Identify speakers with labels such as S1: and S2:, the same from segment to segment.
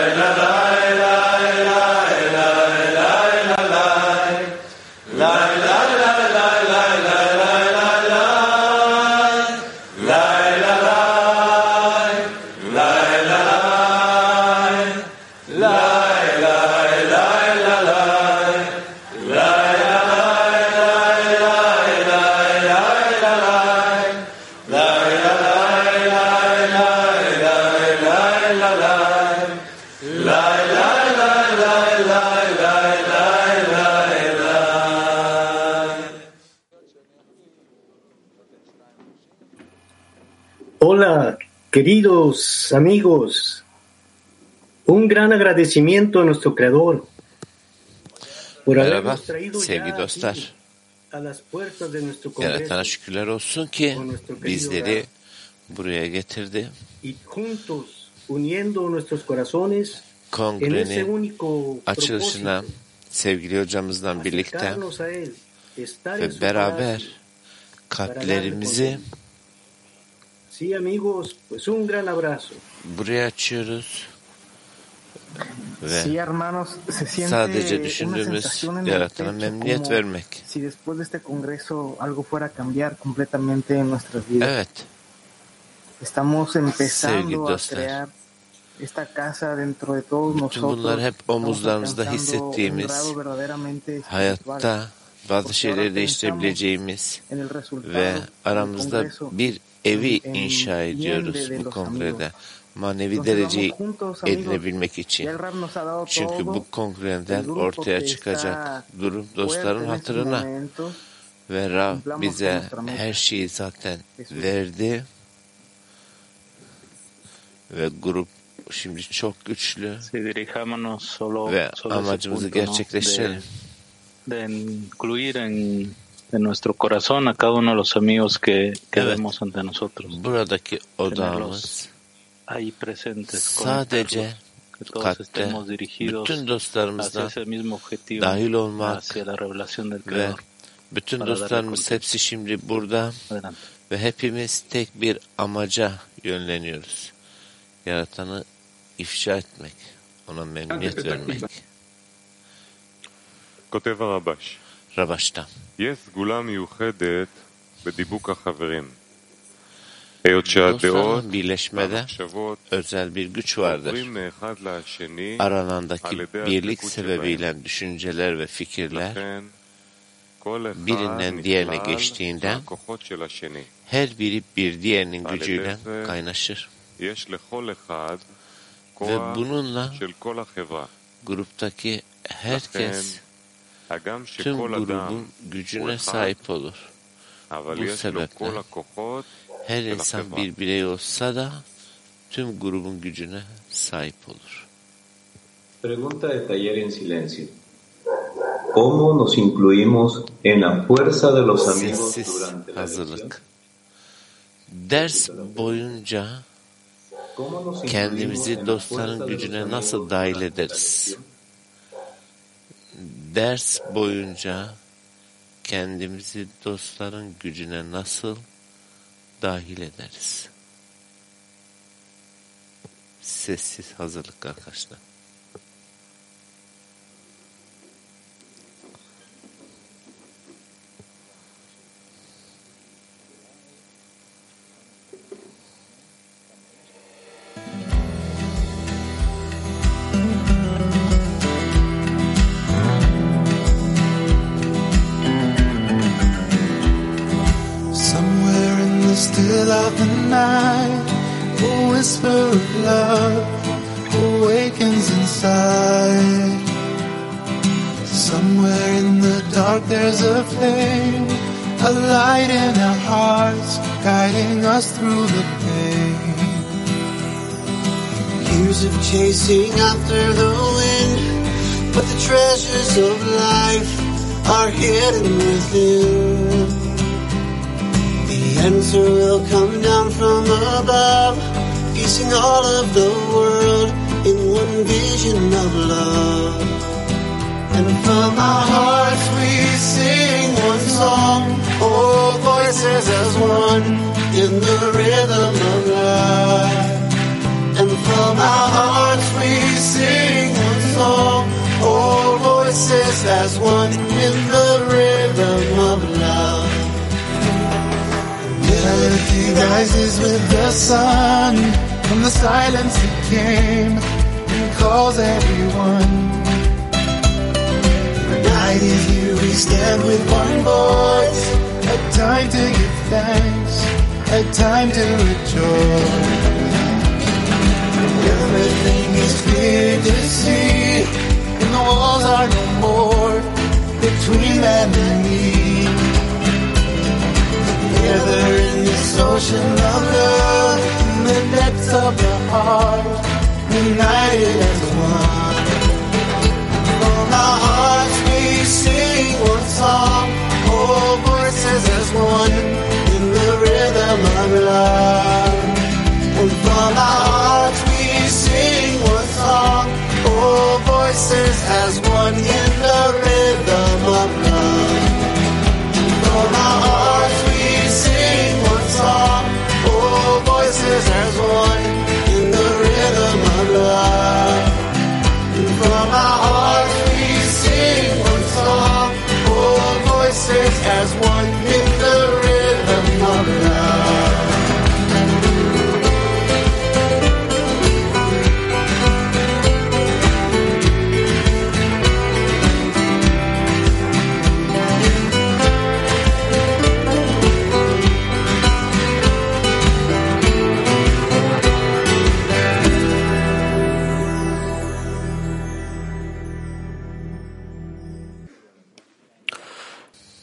S1: verdad Hola, queridos amigos. Un gran agradecimiento a nuestro Creador por
S2: Merhaba sevgili dostlar.
S1: aquí a las puertas de nuestro
S2: Yaratana şükürler olsun ki bizleri buraya getirdi. Kongrenin
S1: único
S2: açılışına sevgili hocamızla birlikte ve beraber kalplerimizi
S1: Sí, amigos, pues un gran abrazo.
S2: buraya açıyoruz ve
S3: Sí, hermanos, se siente
S2: sadece
S3: una
S2: düşündüğümüz
S3: sensación en el
S2: yaratana memnuniyet
S3: como
S2: vermek.
S3: si después de este congreso algo fuera a cambiar completamente en nuestras vidas.
S2: Evet,
S3: Estamos empezando a crear esta casa dentro de todos
S2: bütün
S3: nosotros.
S2: bunlar hep omuzlarımızda hissettiğimiz, hayatta bazı şeyleri değiştirebileceğimiz
S3: En el resultado
S2: ve aramızda
S3: congreso.
S2: bir evi inşa ediyoruz bu kongrede. Manevi dereceyi edinebilmek için. Çünkü bu kongreden ortaya çıkacak durum dostların hatırına. ve Rab bize her şeyi zaten verdi. Ve grup şimdi çok güçlü. Ve amacımızı gerçekleştirelim.
S4: de, de incluir en, de nuestro corazón a cada uno de los amigos que, que
S2: evet,
S4: ante nosotros.
S2: Buradaki odamız
S4: ahí presentes
S2: sadece
S4: que todos
S2: katte
S4: estemos dirigidos
S2: bütün dostlarımızdan
S4: ese mismo objetivo,
S2: dahil olmak
S4: la revelación del
S2: ve bütün dostlarımız hepsi şimdi burada
S4: Adelante.
S2: ve hepimiz tek bir amaca yönleniyoruz. Yaratanı ifşa etmek, ona memnuniyet vermek.
S5: Kotev Rabash.
S2: Rabaş'ta.
S5: יש סגולה מיוחדת בדיבוק החברים. היות שהדעות
S2: Dostların birleşmede
S5: והמחשבות
S2: özel bir güç vardır.
S5: עוברים מאחד לשני,
S2: Aralandaki birlik sebebiyle düşünceler ve fikirler
S5: לכן כל אחד
S2: birinden diğerine
S5: נכלל
S2: geçtiğinden
S5: מהכוחות של השני.
S2: her biri bir diğerinin gücüyle kaynaşır.
S5: יש לכל אחד
S2: Ve
S5: כוח
S2: bununla
S5: של כל החברה.
S2: gruptaki herkes
S5: הגם
S2: tüm grubun gücüne sahip olur. Bu sebeple her insan bir birey olsa da tüm grubun gücüne sahip olur.
S6: Pregunta de taller en silencio. ¿Cómo nos incluimos en la fuerza de los amigos durante
S2: hazırlık. Ders boyunca kendimizi dostların gücüne nasıl dahil ederiz? Ders boyunca kendimizi dostların gücüne nasıl dahil ederiz? Sessiz hazırlık arkadaşlar.
S7: Flame, a light in our hearts, guiding us through the pain.
S8: Years of chasing after the wind, but the treasures of life are hidden within. The answer will come down from above, piecing all of the world in one vision of love. And from our hearts we sing one song, all voices as one in the rhythm of life. And from our hearts we sing one song, all voices as one in the rhythm of love.
S7: Melody rises with the sun from the silence it came and calls everyone. We stand with one voice. A time to give thanks, a time to rejoice. Everything is clear to see, and the walls are no more between man and me. Together in this ocean of love, in the depths of the heart, united as one. From our hearts we sing song, all voices as one, in the rhythm of love. And from our hearts we sing one song, all voices as one, in the rhythm of love.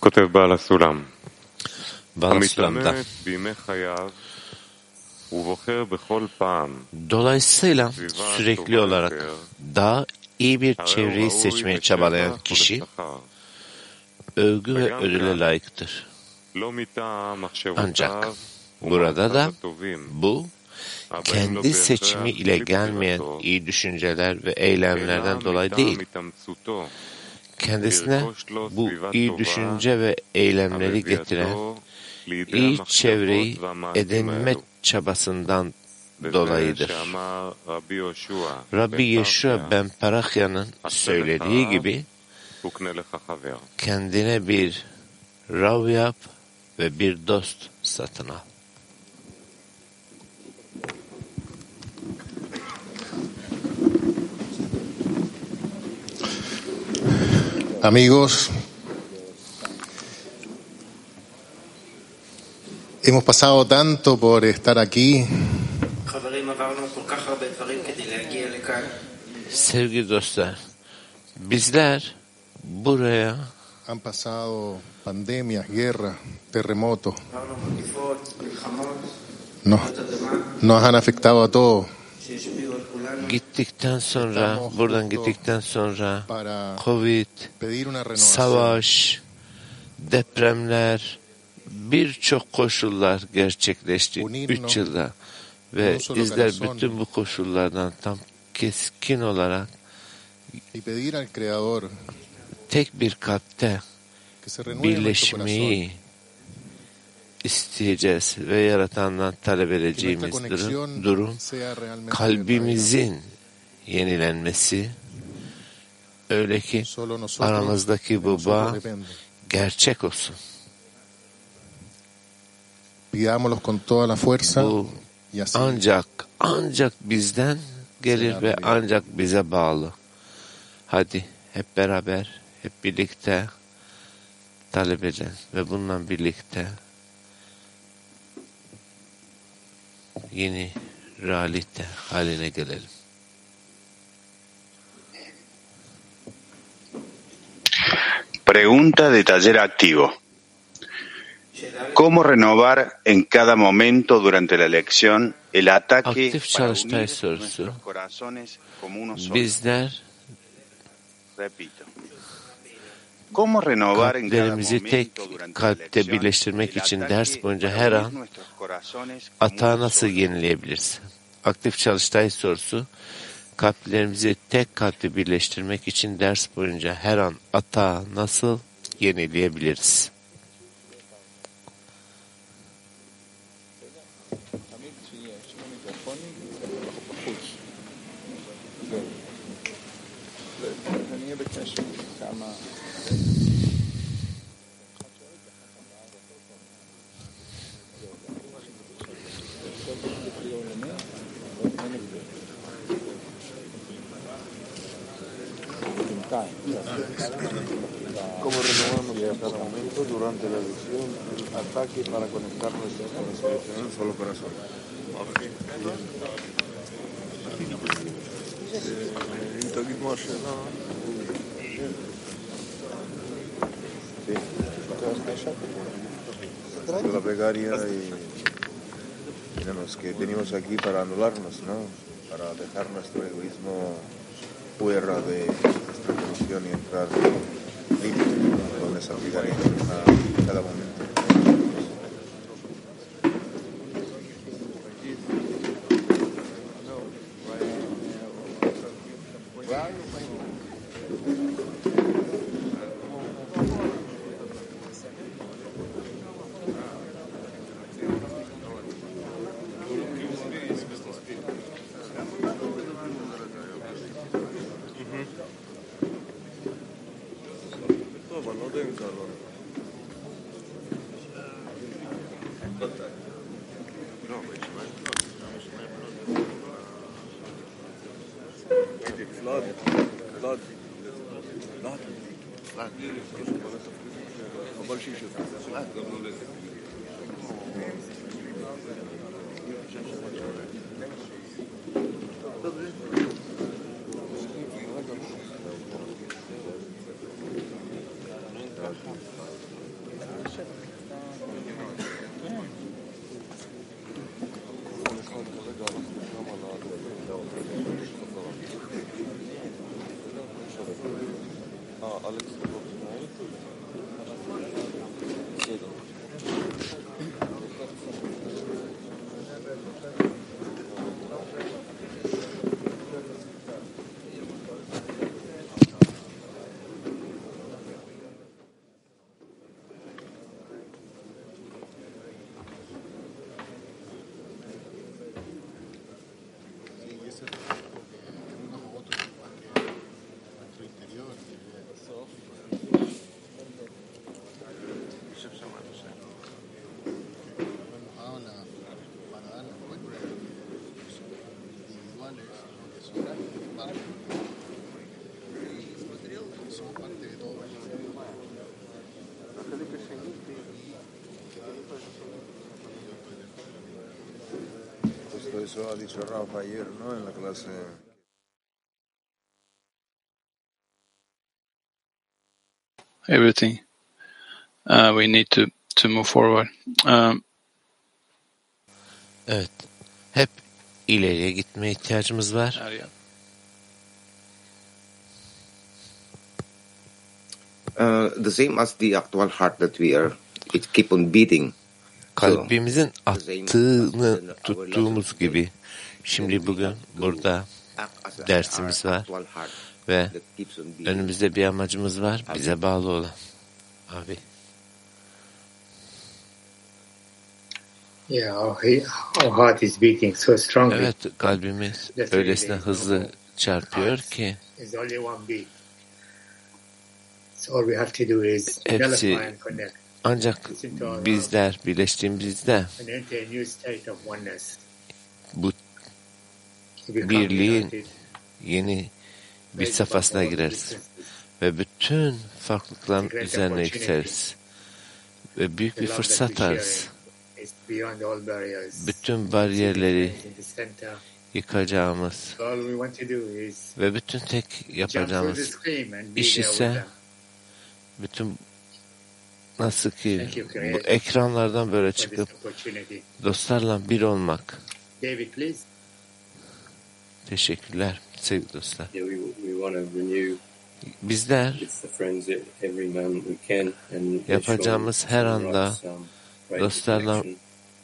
S5: כותב בעל הסולם,
S2: Bana Sulam'da.
S5: המתאמץ בימי חייו ובוחר בכל פעם
S2: Dolayısıyla sürekli olarak daha iyi bir
S5: הרי הוא
S2: çevreyi
S5: ראוי
S2: seçmeye çabalayan
S5: לשבח
S2: kişi
S5: ולשכר,
S2: övgü ve ödüle layıktır.
S5: לא מטעם
S2: Ancak
S5: מחשבותיו
S2: burada da
S5: ומעשיו הטובים,
S2: bu
S5: אבל לא
S2: kendi seçimi
S5: בהכרח
S2: ile
S5: לפי
S2: gelmeyen
S5: בחירתו,
S2: iyi düşünceler ve
S5: אלא
S2: eylemlerden dolayı
S5: מטעם
S2: değil. kendisine bu iyi düşünce ve eylemleri getiren iyi çevreyi edinme çabasından dolayıdır. Rabbi Yeşua ben Parakya'nın söylediği gibi kendine bir rav yap ve bir dost satın al.
S9: amigos, hemos pasado tanto por estar aquí.
S2: Buraya
S9: han pasado pandemias, guerras, terremotos. Nos, nos han afectado a todos.
S2: Gittikten sonra, buradan gittikten sonra Covid, savaş, depremler, birçok koşullar gerçekleşti üç yılda. Ve bizler bütün bu koşullardan tam keskin olarak tek bir kalpte birleşmeyi isteyeceğiz ve yaratandan talep edeceğimiz durum, durum kalbimizin yenilenmesi öyle ki aramızdaki bu bağ gerçek olsun. Bu ancak ancak bizden gelir ve ancak bize bağlı. Hadi hep beraber, hep birlikte talep edelim ve bununla birlikte yeni realite haline gelelim.
S10: Pregunta de taller activo. ¿Cómo renovar en cada momento durante la lección el ataque
S2: Aktif
S10: para unir
S2: sorusu.
S10: nuestros corazones como uno solo?
S2: Bizler
S10: Repito.
S2: Kalplerimizi tek kalpte birleştirmek için ders boyunca her an atağı nasıl yenileyebiliriz? Aktif çalıştay sorusu kalplerimizi tek kalple birleştirmek için ders boyunca her an atağı nasıl yenileyebiliriz?
S11: ¿Cómo renovamos en cada momento durante la lección el ataque para conectar nuestros corazones en un solo corazón? Eh, La plegaria y tenemos que venimos aquí para anularnos, ¿no? Para dejar nuestro egoísmo fuera de nuestra condición y entrar libre con esa plegaria a cada momento. Ricardo Aragón. Eso ha dicho Rafa ayer, ¿no? En la clase.
S4: everything. Uh, we need to, to move forward. Um,
S2: Evet. Hep ileriye gitmeye ihtiyacımız var.
S12: Uh, the same as the actual heart that we are, it keep on beating.
S2: Kalbimizin attığını tuttuğumuz gibi şimdi bugün burada dersimiz var ve önümüzde bir amacımız var bize bağlı olan. Abi
S13: Yeah, our, he- our heart is beating so strongly.
S2: evet kalbimiz öylesine hızlı çarpıyor ki
S13: There's only one beat. So all we have to do is
S2: Hepsi
S13: nullify and connect
S2: ancak bizler birleştiğimizde bu birliğin yeni bir safhasına gireriz ve bütün farklılıkların üzerine yükseliriz ve büyük bir fırsat ararız. Bütün bariyerleri yıkacağımız ve bütün tek yapacağımız iş ise bütün nasıl ki bu ekranlardan böyle çıkıp dostlarla bir olmak.
S13: David, please.
S2: Teşekkürler sevgili dostlar. Bizler yapacağımız her anda dostlarla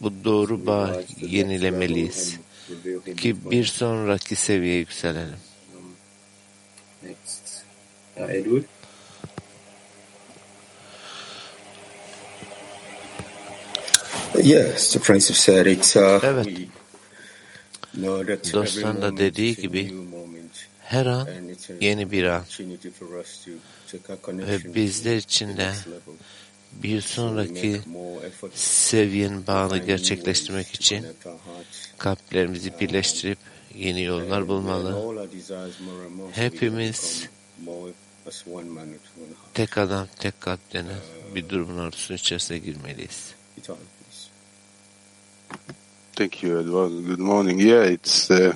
S2: bu doğru bağ yenilemeliyiz ki bir sonraki seviyeye yükselelim.
S14: Next, uh, Edward.
S15: Yes, the Prince have said it's uh,
S2: Evet. Dostların da dediği gibi her an yeni bir an ve bizler için de bir sonraki
S15: to
S2: bağını gerçekleştirmek için kalplerimizi birleştirip yeni yollar bulmalı. Hepimiz tek adam tek kalp denen bir durumun ortasının içerisine girmeliyiz.
S16: Thank you, Edward. Good morning. Yeah, it's uh,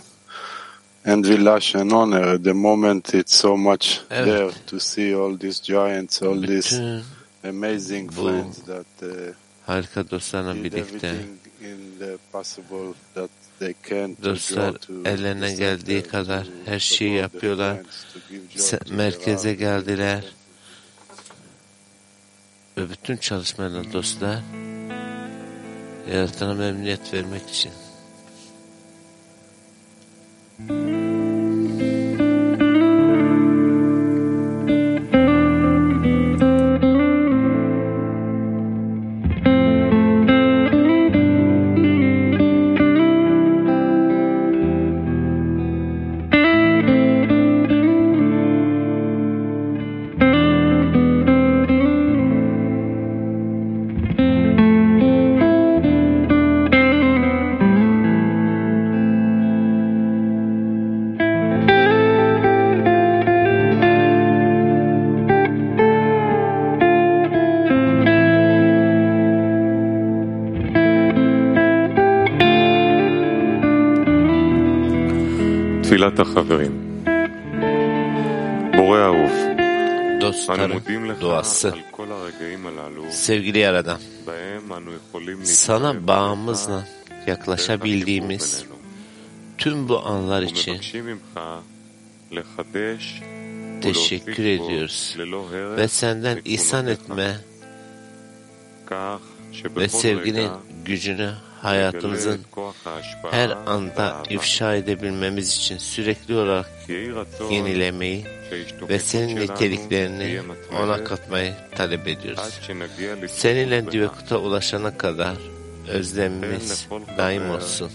S16: and Vilash an honor. At the moment, it's so much
S2: Evet.
S16: there to see all these giants, all these
S2: Bütün
S16: amazing
S2: bu
S16: friends that uh,
S2: harika dostlarla
S16: did
S2: birlikte
S16: everything in the possible that they can to
S2: dostlar ellerine geldiği kadar
S16: to
S2: her şeyi yapıyorlar. Merkeze geldiler ve bütün çalışmalarında dostlar yaratana memnuniyet vermek için.
S5: תפילת החברים. בורא אהוב, אנו
S2: Dostların
S5: מודים לך
S2: duası.
S5: על כל הרגעים הללו
S2: Sevgili Yaradan,
S5: בהם אנו יכולים
S2: sana bağımızla yaklaşabildiğimiz tüm bu anlar için
S5: ומבקשים ממך לחדש
S2: teşekkür ediyoruz ve senden ihsan etme
S5: כך
S2: ve
S5: שבכל
S2: sevginin
S5: רגע
S2: gücünü
S5: נגלה
S2: hayatımızın her anda ifşa edebilmemiz için sürekli olarak yenilemeyi ve senin niteliklerini ona katmayı talep ediyoruz. Seninle Divekut'a ulaşana kadar özlemimiz daim olsun.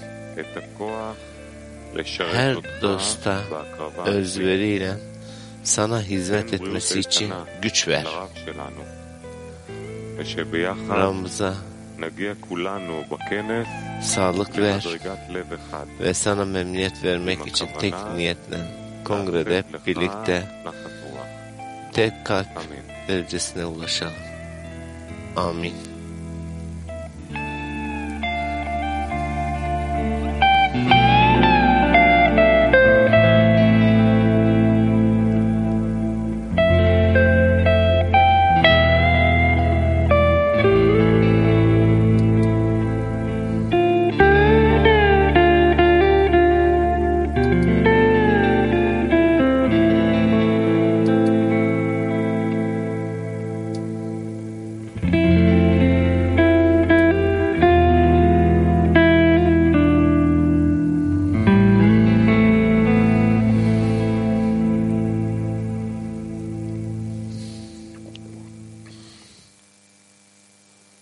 S2: Her dosta özveriyle sana hizmet etmesi için güç ver.
S5: Rabbimize
S2: sağlık ver ve sana memnuniyet vermek için tek niyetle kongrede birlikte tek kalp derecesine ulaşalım. Amin.